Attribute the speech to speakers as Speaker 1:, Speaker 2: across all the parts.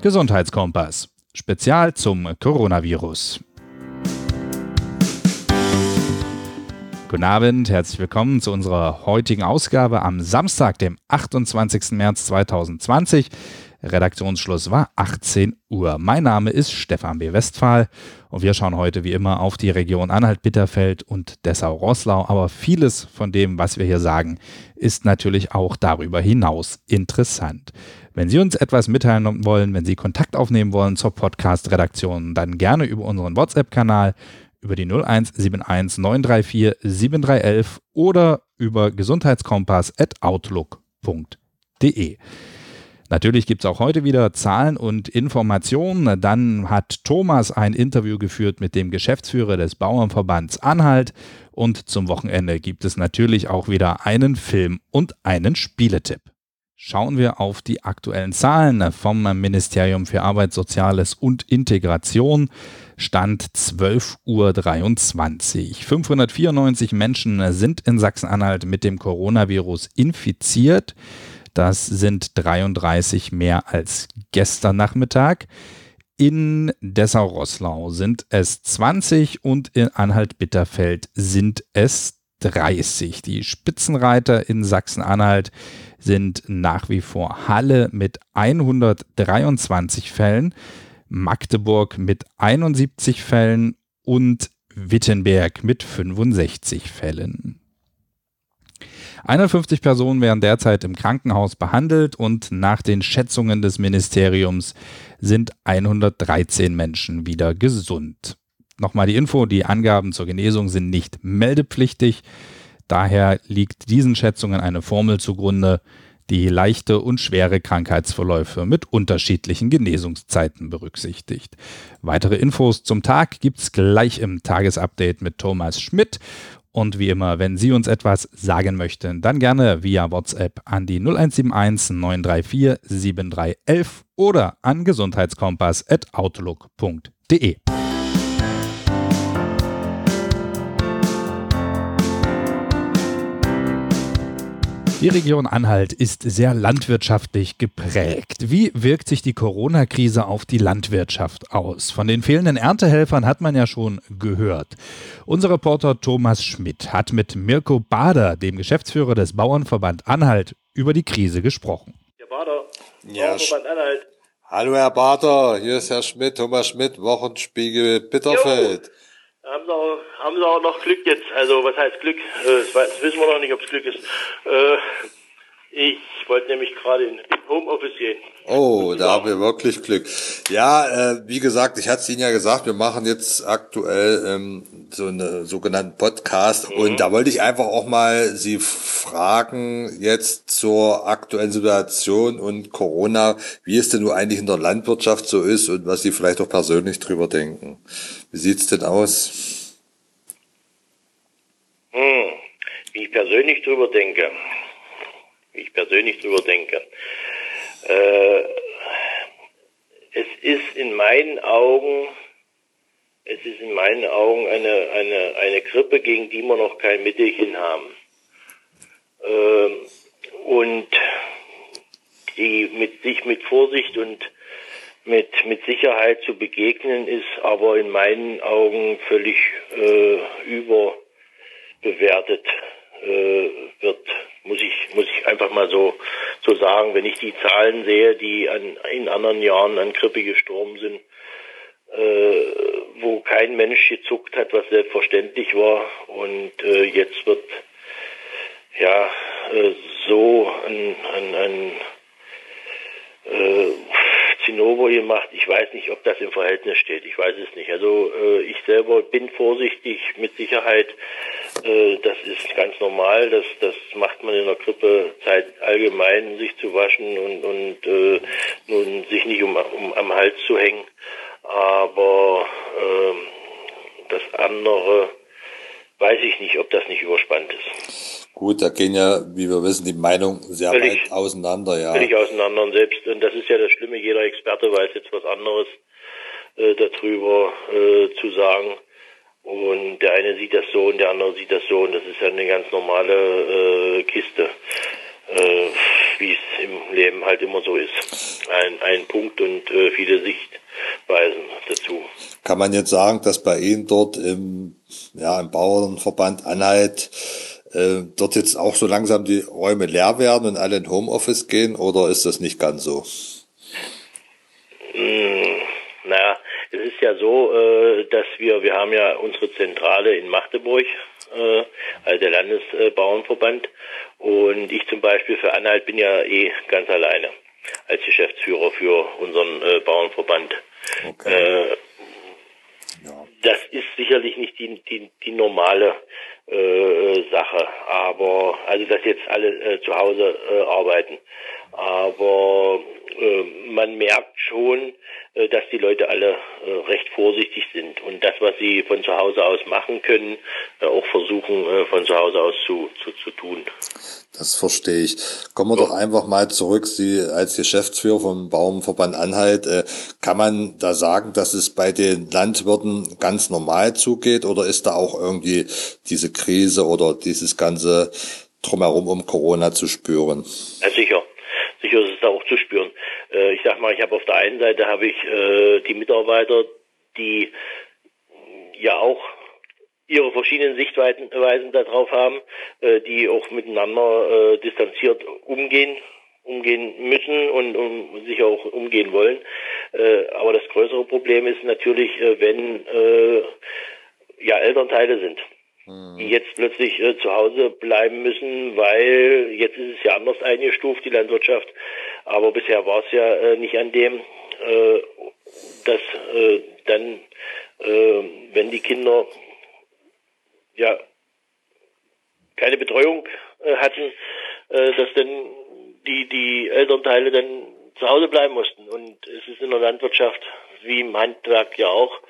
Speaker 1: Gesundheitskompass. Spezial zum Coronavirus. Guten Abend, herzlich willkommen zu unserer heutigen Ausgabe am Samstag, dem 28. März 2020. Redaktionsschluss war 18 Uhr. Mein Name ist Stefan B. Westphal und wir schauen heute wie immer auf die Region Anhalt-Bitterfeld und Dessau-Rosslau. Aber vieles von dem, was wir hier sagen, ist natürlich auch darüber hinaus interessant. Wenn Sie uns etwas mitteilen wollen, wenn Sie Kontakt aufnehmen wollen zur Podcast-Redaktion, dann gerne über unseren WhatsApp-Kanal, über die 0171 934 7311 oder über gesundheitskompass.outlook.de. Natürlich gibt es auch heute wieder Zahlen und Informationen. Dann hat Thomas ein Interview geführt mit dem Geschäftsführer des Bauernverbands Anhalt. Und zum Wochenende gibt es natürlich auch wieder einen Film und einen Spieletipp. Schauen wir auf die aktuellen Zahlen vom Ministerium für Arbeit, Soziales und Integration. Stand 12.23 Uhr. 594 Menschen sind in Sachsen-Anhalt mit dem Coronavirus infiziert. Das sind 33 mehr als gestern Nachmittag. In Dessau-Rosslau sind es 20 und in Anhalt-Bitterfeld sind es 30. Die Spitzenreiter in Sachsen-Anhalt sind nach wie vor Halle mit 123 Fällen, Magdeburg mit 71 Fällen und Wittenberg mit 65 Fällen. 51 Personen werden derzeit im Krankenhaus behandelt und nach den Schätzungen des Ministeriums sind 113 Menschen wieder gesund. Nochmal die Info, die Angaben zur Genesung sind nicht meldepflichtig. Daher liegt diesen Schätzungen eine Formel zugrunde, die leichte und schwere Krankheitsverläufe mit unterschiedlichen Genesungszeiten berücksichtigt. Weitere Infos zum Tag gibt's gleich im Tagesupdate mit Thomas Schmidt und wie immer, wenn Sie uns etwas sagen möchten, dann gerne via WhatsApp an die 0171 934 7311 oder an gesundheitskompass.outlook.de. Die Region Anhalt ist sehr landwirtschaftlich geprägt. Wie wirkt sich die Corona-Krise auf die Landwirtschaft aus? Von den fehlenden Erntehelfern hat man ja schon gehört. Unser Reporter Thomas Schmidt hat mit Mirko Bader, dem Geschäftsführer des Bauernverband Anhalt, über die Krise gesprochen.
Speaker 2: Herr Bader,
Speaker 3: Ja,
Speaker 2: Bauernverband Anhalt.
Speaker 3: Hallo Herr Bader, hier ist Herr Schmidt, Thomas Schmidt, Wochenspiegel Bitterfeld.
Speaker 2: Haben Sie, auch, haben Sie auch noch Glück jetzt? Also, was heißt Glück? Äh, Das wissen wir noch nicht, ob es Glück ist. Ich wollte nämlich gerade in, in Homeoffice gehen.
Speaker 3: Oh, da haben wir wirklich Glück. Ja, äh, wie gesagt, ich hatte es Ihnen ja gesagt, wir machen jetzt aktuell ähm, so einen sogenannten Podcast und da wollte ich einfach auch mal Sie fragen jetzt zur aktuellen Situation und Corona, wie es denn nur eigentlich in der Landwirtschaft so ist und was Sie vielleicht auch persönlich drüber denken. Wie sieht's denn aus?
Speaker 2: Hm. Wie ich persönlich drüber denke. Ich persönlich drüber denke. Äh, es ist in meinen Augen, es ist in meinen Augen eine, eine, eine Grippe, gegen die wir noch kein Mittelchen haben. Ähm, und die mit sich mit Vorsicht und mit, mit Sicherheit zu begegnen ist aber in meinen Augen völlig äh, überbewertet äh, wird, muss ich, muss ich einfach mal so, so sagen. Wenn ich die Zahlen sehe, die an, in anderen Jahren an Grippe gestorben sind, äh, wo kein Mensch gezuckt hat, was selbstverständlich war. Und äh, jetzt wird ja äh, so ein, ein, ein äh, Zinnober gemacht. Ich weiß nicht, ob das im Verhältnis steht. Ich weiß es nicht. Also äh, ich selber bin vorsichtig mit Sicherheit. Äh, das ist ganz normal. Das, das macht man in der Grippezeit allgemein, sich zu waschen und, und äh, nun sich nicht um, um am Hals zu hängen. Aber ähm, das andere weiß ich nicht, ob das nicht überspannt ist.
Speaker 3: Gut, da gehen ja, wie wir wissen, die Meinungen sehr
Speaker 2: Völlig-
Speaker 3: weit auseinander, ja.
Speaker 2: völlig auseinander und selbst, und das ist ja das Schlimme, jeder Experte weiß jetzt was anderes äh, darüber äh, zu sagen. Und der eine sieht das so und der andere sieht das so und das ist ja eine ganz normale äh, Kiste. Äh, wie es im Leben halt immer so ist. Ein, ein Punkt und äh, viele Sichtweisen dazu.
Speaker 3: Kann man jetzt sagen, dass bei Ihnen dort im, ja, im Bauernverband Anhalt äh, dort jetzt auch so langsam die Räume leer werden und alle in Homeoffice gehen oder ist das nicht ganz so?
Speaker 2: Hm, naja, es ist ja so, äh, dass wir, wir haben ja unsere Zentrale in Magdeburg, äh, also der Landesbauernverband. Und ich zum Beispiel für Anhalt bin ja eh ganz alleine als Geschäftsführer für unseren äh, Bauernverband. Okay. Das ist sicherlich nicht die, die, die normale äh, Sache, aber also dass jetzt alle äh, zu Hause äh, arbeiten. Aber man merkt schon, äh, dass die Leute alle äh, recht vorsichtig sind und das, was sie von zu Hause aus machen können, auch versuchen von zu Hause aus zu, zu, zu tun.
Speaker 3: Das verstehe ich. Kommen wir doch einfach mal zurück. Sie als Geschäftsführer vom Bauernverband Anhalt, kann man da sagen, dass es bei den Landwirten ganz normal zugeht oder ist da auch irgendwie diese Krise oder dieses ganze drumherum um Corona zu spüren?
Speaker 2: Ja, sicher ist es da auch zu spüren. Äh, ich habe auf der einen Seite habe ich äh, die Mitarbeiter, die ja auch ihre verschiedenen Sichtweisen darauf haben, äh, die auch miteinander äh, distanziert umgehen umgehen müssen und um, sich auch umgehen wollen. Äh, aber das größere Problem ist natürlich, äh, wenn äh, ja Elternteile sind die jetzt plötzlich äh, zu Hause bleiben müssen, weil jetzt ist es ja anders eingestuft, die Landwirtschaft. Aber bisher war es ja äh, nicht an dem, äh, dass äh, dann, äh, wenn die Kinder ja keine Betreuung äh, hatten, dass dann die, die Elternteile dann zu Hause bleiben mussten. Und es ist in der Landwirtschaft wie im Handwerk ja auch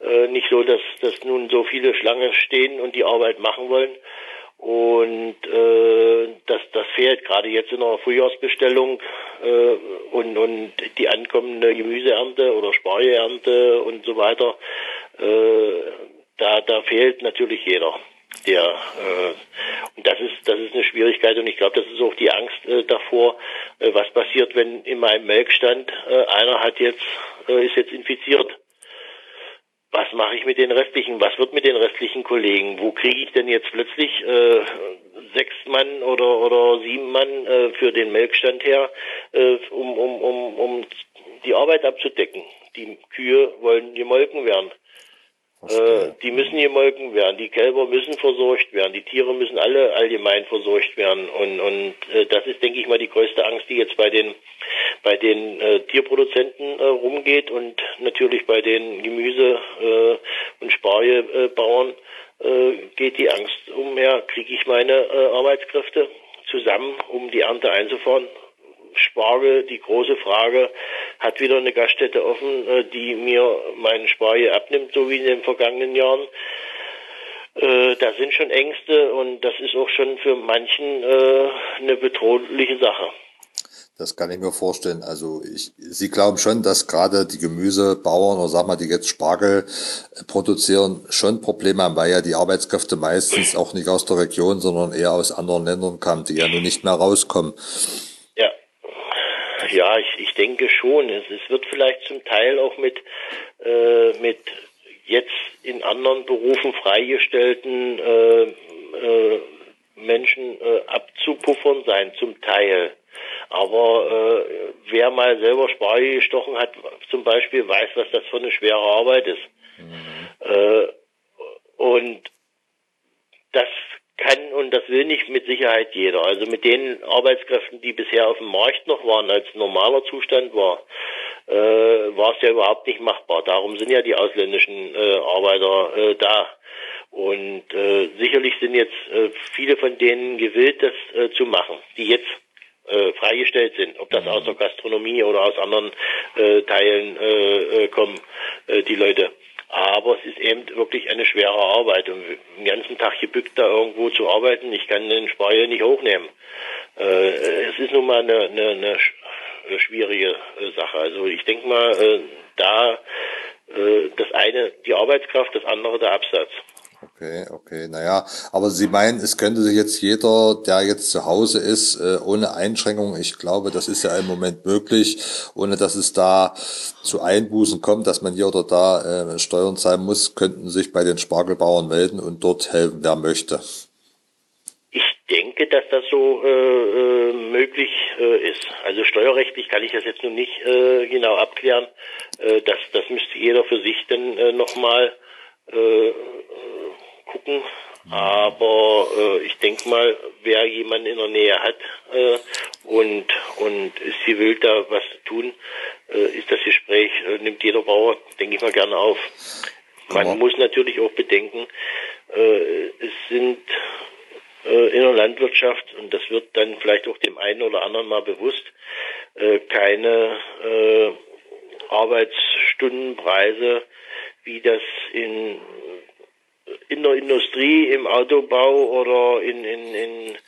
Speaker 2: äh, nicht so, dass, dass nun so viele Schlange stehen und die Arbeit machen wollen. Und äh, das, das fehlt gerade jetzt in der Frühjahrsbestellung äh, und, und die ankommende Gemüseernte oder Spargelernte und so weiter. Äh, da, da fehlt natürlich jeder. Der äh, und das ist das ist eine Schwierigkeit und ich glaube, das ist auch die Angst äh, davor, äh, was passiert, wenn in meinem Melkstand äh, einer hat jetzt äh, ist jetzt infiziert was mache ich mit den restlichen, was wird mit den restlichen Kollegen? Wo kriege ich denn jetzt plötzlich äh, sechs Mann oder oder sieben Mann äh, für den Melkstand her, äh, um, um, um, um die Arbeit abzudecken? Die Kühe wollen gemolken werden. Äh, die müssen gemolken werden, die Kälber müssen versorgt werden, die Tiere müssen alle allgemein versorgt werden. Und, und äh, das ist, denke ich mal, die größte Angst, die jetzt bei den bei den äh, Tierproduzenten äh, rumgeht und natürlich bei den Gemüse- äh, und Spargelbauern äh, geht die Angst umher, kriege ich meine äh, Arbeitskräfte zusammen, um die Ernte einzufahren. Spargel, die große Frage, hat wieder eine Gaststätte offen, äh, die mir meinen Spargel abnimmt, so wie in den vergangenen Jahren. Äh, da sind schon Ängste und das ist auch schon für manchen äh, eine bedrohliche Sache.
Speaker 3: Das kann ich mir vorstellen. Also ich, Sie glauben schon, dass gerade die Gemüsebauern oder sag mal, die jetzt Spargel produzieren, schon Probleme haben, weil ja die Arbeitskräfte meistens auch nicht aus der Region, sondern eher aus anderen Ländern kamen, die ja nun nicht mehr rauskommen.
Speaker 2: Ja, ich, ich denke schon. Es, es wird vielleicht zum Teil auch mit, äh, mit jetzt in anderen Berufen freigestellten äh, äh, Menschen äh, abzupuffern sein, zum Teil. Aber äh, wer mal selber Spargel gestochen hat, zum Beispiel, weiß, was das für eine schwere Arbeit ist. Mhm. Äh, und das kann und das will nicht mit Sicherheit jeder. Also mit den Arbeitskräften, die bisher auf dem Markt noch waren, als normaler Zustand war, äh, war es ja überhaupt nicht machbar. Darum sind ja die ausländischen äh, Arbeiter äh, da. Und äh, sicherlich sind jetzt äh, viele von denen gewillt, das äh, zu machen, die jetzt äh, freigestellt sind, ob das aus der Gastronomie oder aus anderen äh, Teilen äh, äh kommen, äh, die Leute. Aber es ist eben wirklich eine schwere Arbeit. Und den ganzen Tag gebückt da irgendwo zu arbeiten, ich kann den Speicher nicht hochnehmen. Äh, es ist nun mal eine, eine, eine schwierige äh, Sache. Also ich denke mal, äh, da äh, das eine die Arbeitskraft, das andere der Absatz.
Speaker 3: Okay, okay, naja, aber Sie meinen, es könnte sich jetzt jeder, der jetzt zu Hause ist, äh, ohne Einschränkung, ich glaube, das ist ja im Moment möglich, ohne dass es da zu Einbußen kommt, dass man hier oder da äh, Steuern zahlen muss, könnten sich bei den Spargelbauern melden und dort helfen, wer möchte.
Speaker 2: Ich denke, dass das so äh, äh, möglich äh, ist. Also steuerrechtlich kann ich das jetzt noch nicht äh, genau abklären. Äh, das, das müsste jeder für sich dann äh, nochmal gucken. Aber äh, ich denke mal, wer jemanden in der Nähe hat äh, und und sie will da was tun, äh, ist das Gespräch, äh, nimmt jeder Bauer, denke ich mal, gerne auf. Man
Speaker 3: Aber-
Speaker 2: muss natürlich auch bedenken, äh, es sind äh, in der Landwirtschaft, und das wird dann vielleicht auch dem einen oder anderen mal bewusst, keine Arbeitsstundenpreise, wie das in in der Industrie, im Autobau oder in, in, in,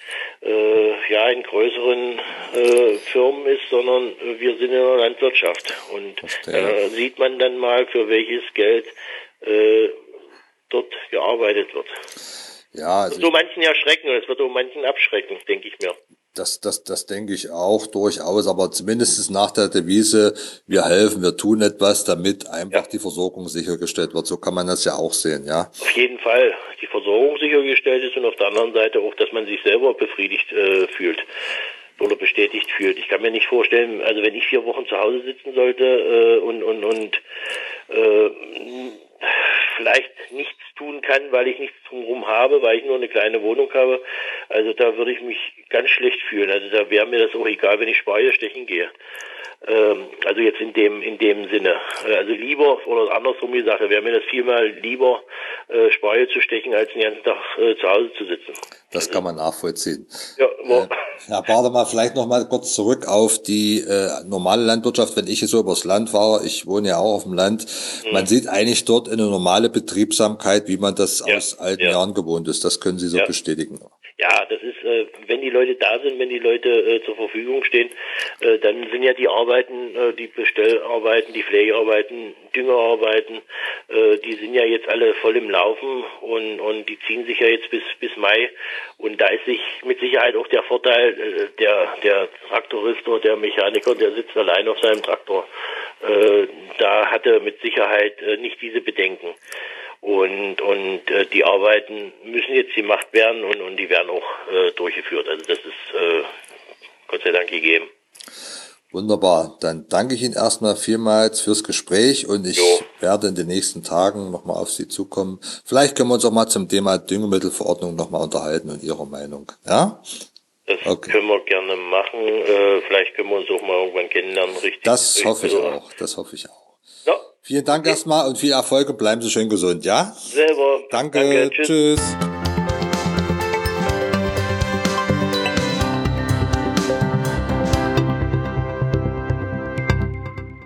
Speaker 2: äh, ja, in größeren äh, Firmen ist, sondern wir sind in der Landwirtschaft. Und äh, sieht man dann mal, für welches Geld äh, dort gearbeitet wird.
Speaker 3: Ja, also
Speaker 2: So manchen ja schrecken und es wird auch manchen abschrecken, denke ich mir.
Speaker 3: Das, das, das denke ich auch durchaus, aber zumindest nach der Devise, wir helfen, wir tun etwas, damit einfach
Speaker 2: Ja.
Speaker 3: die Versorgung sichergestellt wird. So kann man das ja auch sehen, ja.
Speaker 2: Auf jeden Fall die Versorgung sichergestellt ist und auf der anderen Seite auch, dass man sich selber befriedigt äh, fühlt oder bestätigt fühlt. Ich kann mir nicht vorstellen, also wenn ich vier Wochen zu Hause sitzen sollte äh, und und und äh, vielleicht nichts tun kann, weil ich nichts drumherum habe, weil ich nur eine kleine Wohnung habe, also da würde ich mich ganz schlecht fühlen. Also da wäre mir das auch egal, wenn ich Speier stechen gehe. Ähm, also jetzt in dem in dem Sinne. Äh, Also lieber oder andersrum die Sache, wäre mir das vielmal lieber, äh, Speie zu stechen, als den ganzen Tag äh, zu Hause zu sitzen.
Speaker 3: Das kann man nachvollziehen.
Speaker 2: Ja, aber,
Speaker 3: Herr Bademann, vielleicht noch mal kurz zurück auf die äh, normale Landwirtschaft. Wenn ich jetzt so übers Land fahre, ich wohne ja auch auf dem Land, man sieht eigentlich dort eine normale Betriebsamkeit, wie man das
Speaker 2: Ja,
Speaker 3: aus alten
Speaker 2: ja.
Speaker 3: Jahren gewohnt ist. Das können Sie so
Speaker 2: Ja.
Speaker 3: bestätigen.
Speaker 2: ja, das ist, äh, wenn die Leute da sind, wenn die Leute äh, zur Verfügung stehen, äh, dann sind ja die Arbeiten, die Bestellarbeiten, die Pflegearbeiten, Düngerarbeiten, die sind ja jetzt alle voll im Laufen und, und die ziehen sich ja jetzt bis, bis Mai. Und da ist sich mit Sicherheit auch der Vorteil, der, der Traktorist oder der Mechaniker, der sitzt allein auf seinem Traktor, da hat er mit Sicherheit nicht diese Bedenken. Und, und äh, die Arbeiten müssen jetzt gemacht werden und, und die werden auch äh, durchgeführt. Also das ist äh, Gott sei Dank gegeben.
Speaker 3: Wunderbar. Dann danke ich Ihnen erstmal vielmals fürs Gespräch und ich
Speaker 2: Jo.
Speaker 3: werde in den nächsten Tagen nochmal auf Sie zukommen. Vielleicht können wir uns auch mal zum Thema Düngemittelverordnung nochmal unterhalten und Ihre Meinung. Ja?
Speaker 2: Das
Speaker 3: Okay.
Speaker 2: können wir gerne machen. Äh, vielleicht können wir uns auch mal irgendwann kennenlernen, richtig.
Speaker 3: Das hoffe ich auch. Das hoffe ich auch. Vielen Dank erstmal und viel Erfolg und bleiben Sie schön gesund, ja?
Speaker 2: selber.
Speaker 3: Danke.
Speaker 2: tschüss.
Speaker 3: Tschüss.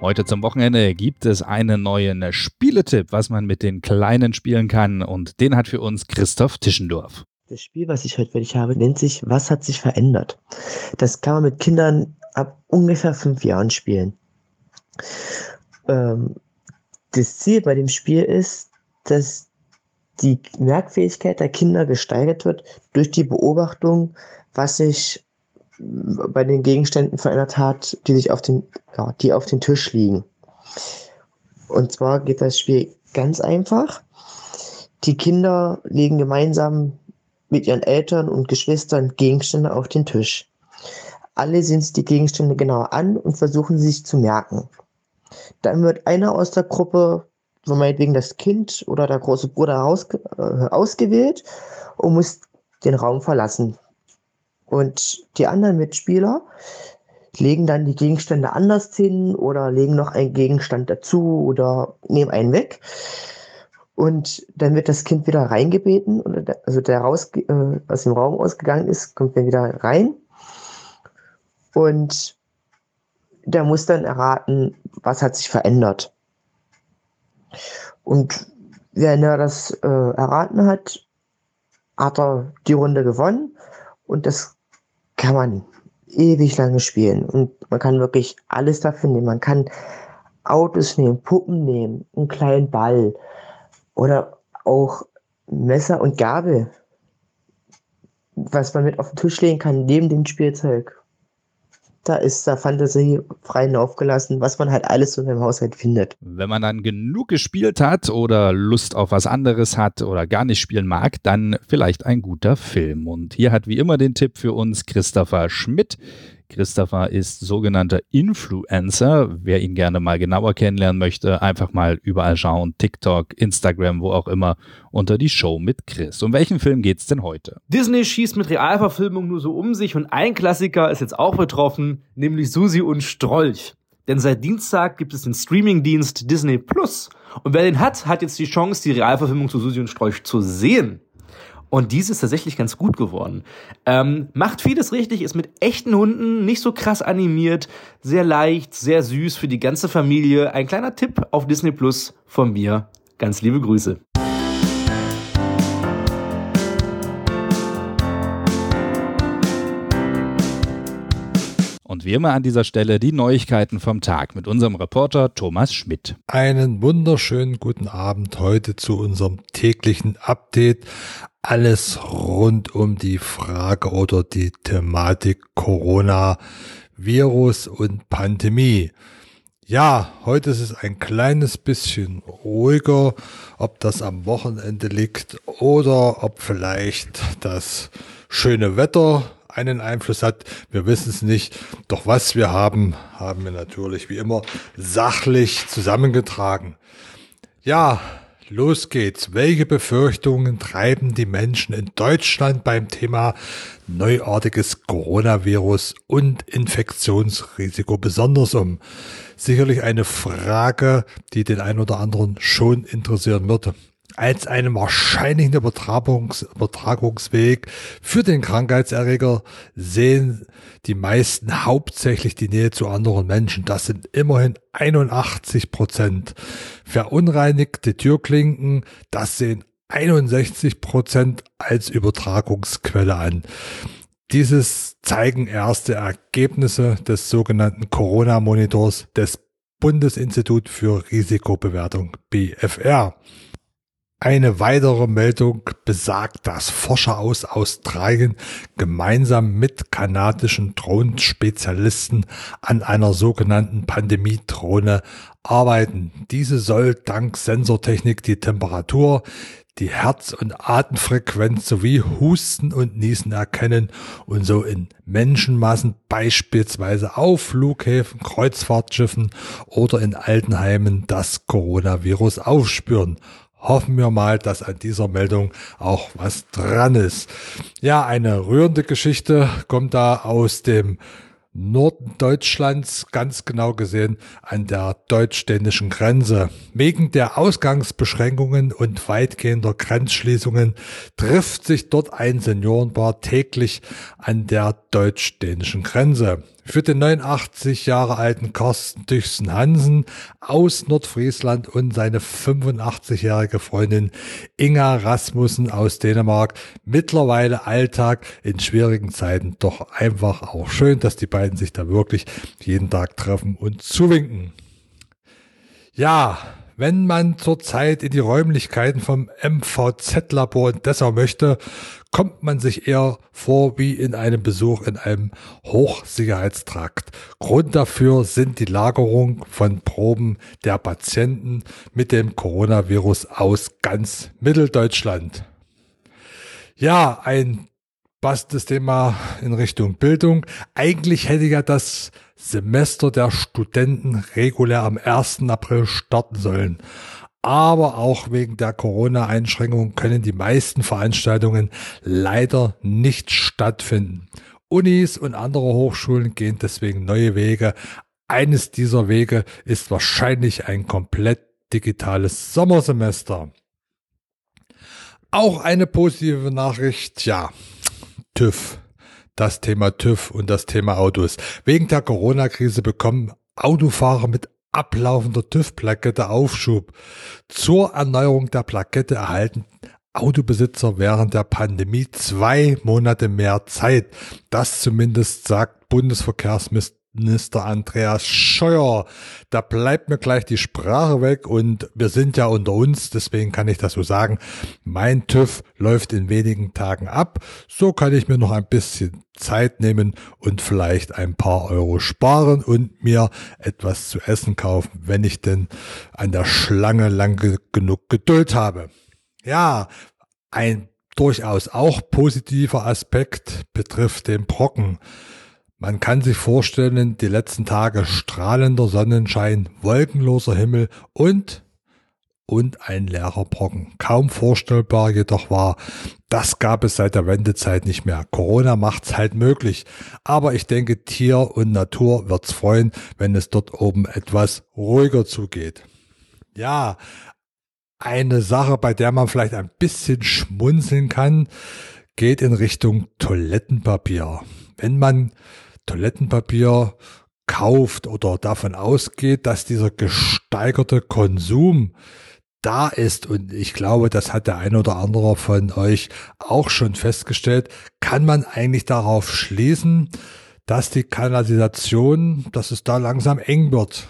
Speaker 1: Heute zum Wochenende gibt es einen neuen Spieletipp, was man mit den Kleinen spielen kann. Und den hat für uns Christoph Tischendorf.
Speaker 4: Das Spiel, was ich heute für dich habe, nennt sich Was hat sich verändert? Das kann man mit Kindern ab ungefähr fünf Jahren spielen. Ähm, das Ziel bei dem Spiel ist, dass die Merkfähigkeit der Kinder gesteigert wird durch die Beobachtung, was sich bei den Gegenständen verändert hat, die sich auf den, ja, die auf den Tisch liegen. Und zwar geht das Spiel ganz einfach. Die Kinder legen gemeinsam mit ihren Eltern und Geschwistern Gegenstände auf den Tisch. Alle sehen sich die Gegenstände genauer an und versuchen sie sich zu merken. Dann wird einer aus der Gruppe, so meinetwegen das Kind oder der große Bruder ausge äh, ausgewählt und muss den Raum verlassen. Und die anderen Mitspieler legen dann die Gegenstände anders hin oder legen noch einen Gegenstand dazu oder nehmen einen weg. Und dann wird das Kind wieder reingebeten, also der raus, äh, aus dem Raum ausgegangen ist, kommt dann wieder rein. Und der muss dann erraten, was hat sich verändert. Und wenn er das äh, erraten hat, hat er die Runde gewonnen. Und das kann man ewig lange spielen. Und man kann wirklich alles dafür nehmen. Man kann Autos nehmen, Puppen nehmen, einen kleinen Ball oder auch Messer und Gabel, was man mit auf den Tisch legen kann, neben dem Spielzeug. Da ist da Fantasie freien aufgelassen, was man halt alles so in einem Haushalt findet.
Speaker 1: Wenn man dann genug gespielt hat oder Lust auf was anderes hat oder gar nicht spielen mag, dann vielleicht ein guter Film. Und hier hat wie immer den Tipp für uns Christopher Schmidt. Christopher ist sogenannter Influencer. Wer ihn gerne mal genauer kennenlernen möchte, einfach mal überall schauen. TikTok, Instagram, wo auch immer, unter die Show mit Chris. Um welchen Film geht's denn heute?
Speaker 5: Disney schießt mit Realverfilmung nur so um sich und ein Klassiker ist jetzt auch betroffen, nämlich Susi und Strolch. Denn seit Dienstag gibt es den Streamingdienst Disney Plus. Und wer den hat, hat jetzt die Chance, die Realverfilmung zu Susi und Strolch zu sehen. Und dies ist tatsächlich ganz gut geworden. Ähm, macht vieles richtig, ist mit echten Hunden nicht so krass animiert, sehr leicht, sehr süß für die ganze Familie. Ein kleiner Tipp auf Disney Plus von mir. Ganz liebe Grüße.
Speaker 1: Und wie immer an dieser Stelle die Neuigkeiten vom Tag mit unserem Reporter Thomas Schmidt.
Speaker 6: Einen wunderschönen guten Abend heute zu unserem täglichen Update. Alles rund um die Frage oder die Thematik Corona, Virus und Pandemie. Ja, heute ist es ein kleines bisschen ruhiger, ob das am Wochenende liegt oder ob vielleicht das schöne Wetter einen Einfluss hat. Wir wissen es nicht. Doch was wir haben, haben wir natürlich wie immer sachlich zusammengetragen. Ja, los geht's. Welche Befürchtungen treiben die Menschen in Deutschland beim Thema neuartiges Coronavirus und Infektionsrisiko besonders um? Sicherlich eine Frage, die den ein oder anderen schon interessieren würde als einen wahrscheinlichen Übertragungs Übertragungsweg für den Krankheitserreger sehen die meisten hauptsächlich die Nähe zu anderen Menschen. Das sind immerhin 81 Prozent. Verunreinigte Türklinken, das sehen 61 Prozent als Übertragungsquelle an. Dieses zeigen erste Ergebnisse des sogenannten Corona-Monitors des Bundesinstitut für Risikobewertung BFR. Eine weitere Meldung besagt, dass Forscher aus Australien gemeinsam mit kanadischen Drohnen-Spezialisten an einer sogenannten Pandemie-Drohne arbeiten. Diese soll dank Sensortechnik die Temperatur, die Herz- und Atemfrequenz sowie Husten und Niesen erkennen und so in Menschenmassen beispielsweise auf Flughäfen, Kreuzfahrtschiffen oder in Altenheimen das Coronavirus aufspüren hoffen wir mal, dass an dieser Meldung auch was dran ist. Ja, eine rührende Geschichte kommt da aus dem Norden Deutschlands, ganz genau gesehen an der deutsch-dänischen Grenze. Wegen der Ausgangsbeschränkungen und weitgehender Grenzschließungen trifft sich dort ein Seniorenpaar täglich an der deutsch-dänischen Grenze für den 89 Jahre alten Carsten Tüchsen Hansen aus Nordfriesland und seine 85-jährige Freundin Inga Rasmussen aus Dänemark. Mittlerweile Alltag in schwierigen Zeiten. Doch einfach auch schön, dass die beiden sich da wirklich jeden Tag treffen und zuwinken. Ja, wenn man zurzeit in die Räumlichkeiten vom MVZ-Labor in Dessau möchte, kommt man sich eher vor wie in einem Besuch in einem Hochsicherheitstrakt. Grund dafür sind die Lagerung von Proben der Patienten mit dem Coronavirus aus ganz Mitteldeutschland. Ja, ein passendes Thema in Richtung Bildung. Eigentlich hätte ja das Semester der Studenten regulär am 1. April starten sollen. Aber auch wegen der Corona-Einschränkungen können die meisten Veranstaltungen leider nicht stattfinden. Unis und andere Hochschulen gehen deswegen neue Wege. Eines dieser Wege ist wahrscheinlich ein komplett digitales Sommersemester. Auch eine positive Nachricht, ja, TÜV das Thema TÜV und das Thema Autos. Wegen der Corona-Krise bekommen Autofahrer mit ablaufender TÜV-Plakette Aufschub. Zur Erneuerung der Plakette erhalten Autobesitzer während der Pandemie zwei Monate mehr Zeit. Das zumindest sagt Bundesverkehrsminister Minister Andreas Scheuer. Da bleibt mir gleich die Sprache weg und wir sind ja unter uns, deswegen kann ich das so sagen. Mein TÜV läuft in wenigen Tagen ab. So kann ich mir noch ein bisschen Zeit nehmen und vielleicht ein paar Euro sparen und mir etwas zu essen kaufen, wenn ich denn an der Schlange lange genug Geduld habe. Ja, ein durchaus auch positiver Aspekt betrifft den Brocken. Man kann sich vorstellen, die letzten Tage strahlender Sonnenschein, wolkenloser Himmel und und ein leerer Brocken. Kaum vorstellbar jedoch war, das gab es seit der Wendezeit nicht mehr. Corona macht's halt möglich. Aber ich denke, Tier und Natur wird's freuen, wenn es dort oben etwas ruhiger zugeht. Ja, eine Sache, bei der man vielleicht ein bisschen schmunzeln kann, geht in Richtung Toilettenpapier. Wenn man Toilettenpapier kauft oder davon ausgeht, dass dieser gesteigerte Konsum da ist und ich glaube, das hat der ein oder andere von euch auch schon festgestellt, kann man eigentlich darauf schließen, dass die Kanalisation, dass es da langsam eng wird.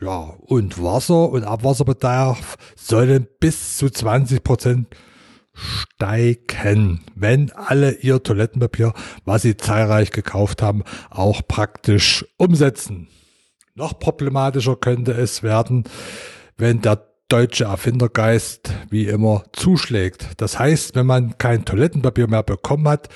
Speaker 6: Ja, und Wasser und Abwasserbedarf sollen bis zu 20 Prozent steigen, wenn alle ihr Toilettenpapier, was sie zahlreich gekauft haben, auch praktisch umsetzen. Noch problematischer könnte es werden, wenn der deutsche Erfindergeist wie immer zuschlägt. Das heißt, wenn man kein Toilettenpapier mehr bekommen hat,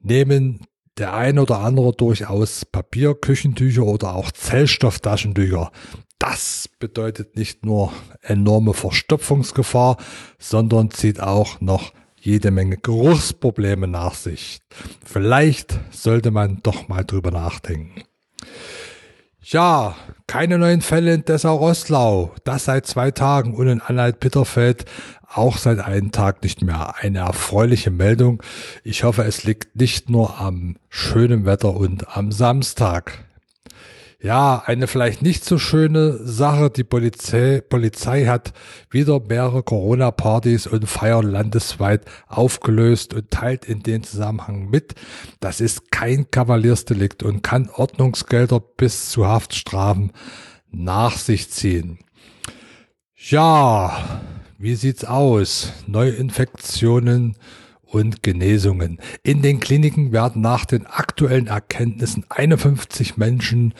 Speaker 6: nehmen der ein oder andere durchaus Papier, Küchentücher oder auch Zellstofftaschentücher. Das bedeutet nicht nur enorme Verstopfungsgefahr, sondern zieht auch noch jede Menge Geruchsprobleme nach sich. Vielleicht sollte man doch mal drüber nachdenken. Ja, keine neuen Fälle in Dessau-Rosslau. Das seit zwei Tagen und in Anhalt-Bitterfeld auch seit einem Tag nicht mehr. Eine erfreuliche Meldung. Ich hoffe, es liegt nicht nur am schönen Wetter und am Samstag. Ja, eine vielleicht nicht so schöne Sache. Die Polizei, Polizei hat wieder mehrere Corona-Partys und Feiern landesweit aufgelöst und teilt in den Zusammenhang mit. Das ist kein Kavaliersdelikt und kann Ordnungsgelder bis zu Haftstrafen nach sich ziehen. Ja, wie sieht's aus? Neuinfektionen und Genesungen. In den Kliniken werden nach den aktuellen Erkenntnissen 51 Menschen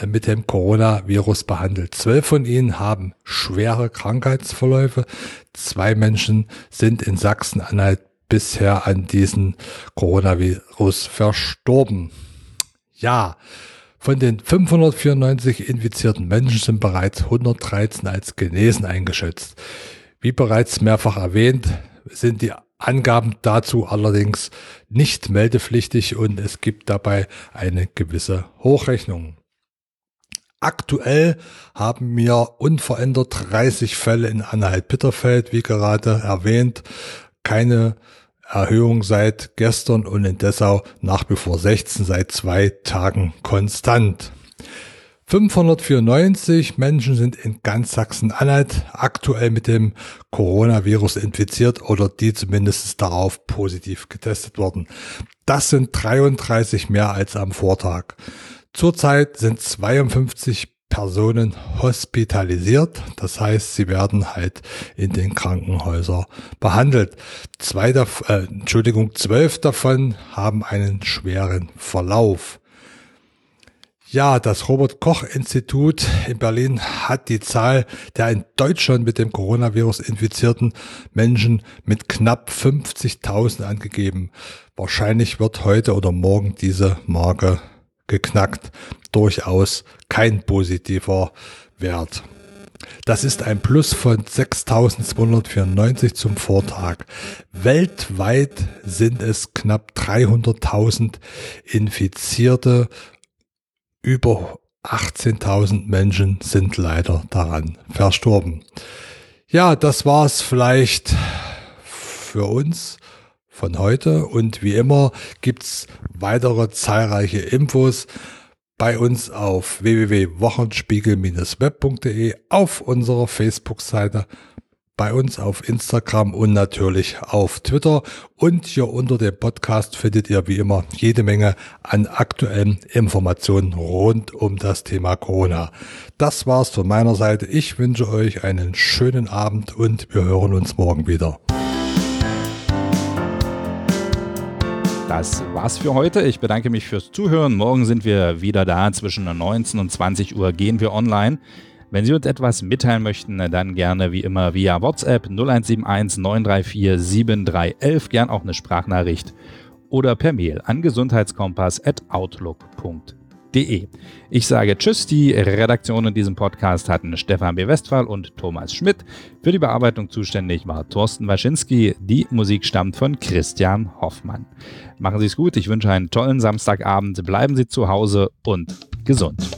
Speaker 6: äh, mit dem Coronavirus behandelt. Zwölf von ihnen haben schwere Krankheitsverläufe. Zwei Menschen sind in Sachsen-Anhalt bisher an diesen Coronavirus verstorben. Ja, von den 594 infizierten Menschen sind bereits 113 als genesen eingeschätzt. Wie bereits mehrfach erwähnt, sind die Angaben dazu allerdings nicht meldepflichtig und es gibt dabei eine gewisse Hochrechnung. Aktuell haben wir unverändert 30 Fälle in Anhalt-Bitterfeld, wie gerade erwähnt. Keine Erhöhung seit gestern und in Dessau nach wie vor 16 seit zwei Tagen konstant. 594 Menschen sind in ganz Sachsen-Anhalt aktuell mit dem Coronavirus infiziert oder die zumindest darauf positiv getestet wurden. Das sind 33 mehr als am Vortag. Zurzeit sind 52 Personen hospitalisiert. Das heißt, sie werden halt in den Krankenhäusern behandelt. Zwei, äh, Entschuldigung, zwölf davon haben einen schweren Verlauf. Ja, das Robert Koch Institut in Berlin hat die Zahl der in Deutschland mit dem Coronavirus infizierten Menschen mit knapp 50.000 angegeben. Wahrscheinlich wird heute oder morgen diese Marke geknackt. Durchaus kein positiver Wert. Das ist ein Plus von 6.294 zum Vortag. Weltweit sind es knapp 300.000 Infizierte über 18.000 Menschen sind leider daran verstorben. Ja, das war's vielleicht für uns von heute und wie immer gibt's weitere zahlreiche Infos bei uns auf www.wochenspiegel-web.de, auf unserer Facebook-Seite bei uns auf Instagram und natürlich auf Twitter. Und hier unter dem Podcast findet ihr wie immer jede Menge an aktuellen Informationen rund um das Thema Corona. Das war's von meiner Seite. Ich wünsche euch einen schönen Abend und wir hören uns morgen wieder.
Speaker 1: Das war's für heute. Ich bedanke mich fürs Zuhören. Morgen sind wir wieder da. Zwischen 19 und 20 Uhr gehen wir online. Wenn Sie uns etwas mitteilen möchten, dann gerne wie immer via WhatsApp 0171 934 7311, gern auch eine Sprachnachricht oder per Mail an gesundheitskompass.outlook.de. Ich sage Tschüss, die Redaktion in diesem Podcast hatten Stefan B. Westphal und Thomas Schmidt. Für die Bearbeitung zuständig war Thorsten Waschinski. Die Musik stammt von Christian Hoffmann. Machen Sie es gut, ich wünsche einen tollen Samstagabend, bleiben Sie zu Hause und gesund.